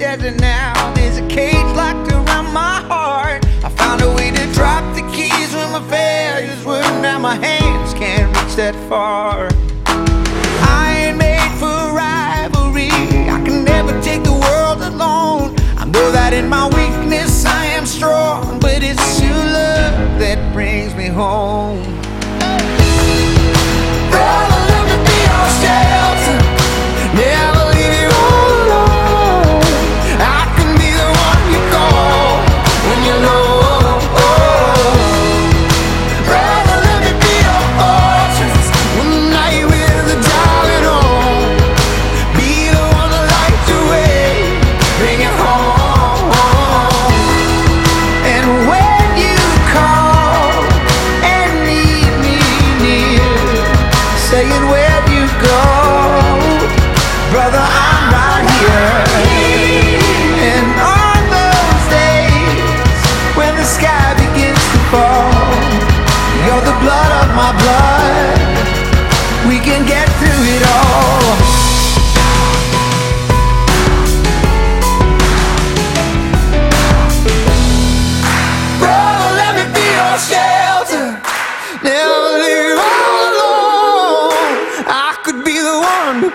desert now. There's a cage locked around my heart. I found a way to drop the keys when my failures were. Now my hands can't reach that far. I ain't made for rivalry. I can never take the world alone. I know that in my weakness I am strong, but it's your love that brings me home.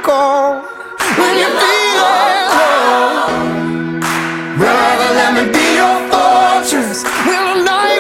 call when you're at home. Brother, let me be your fortress. Will I?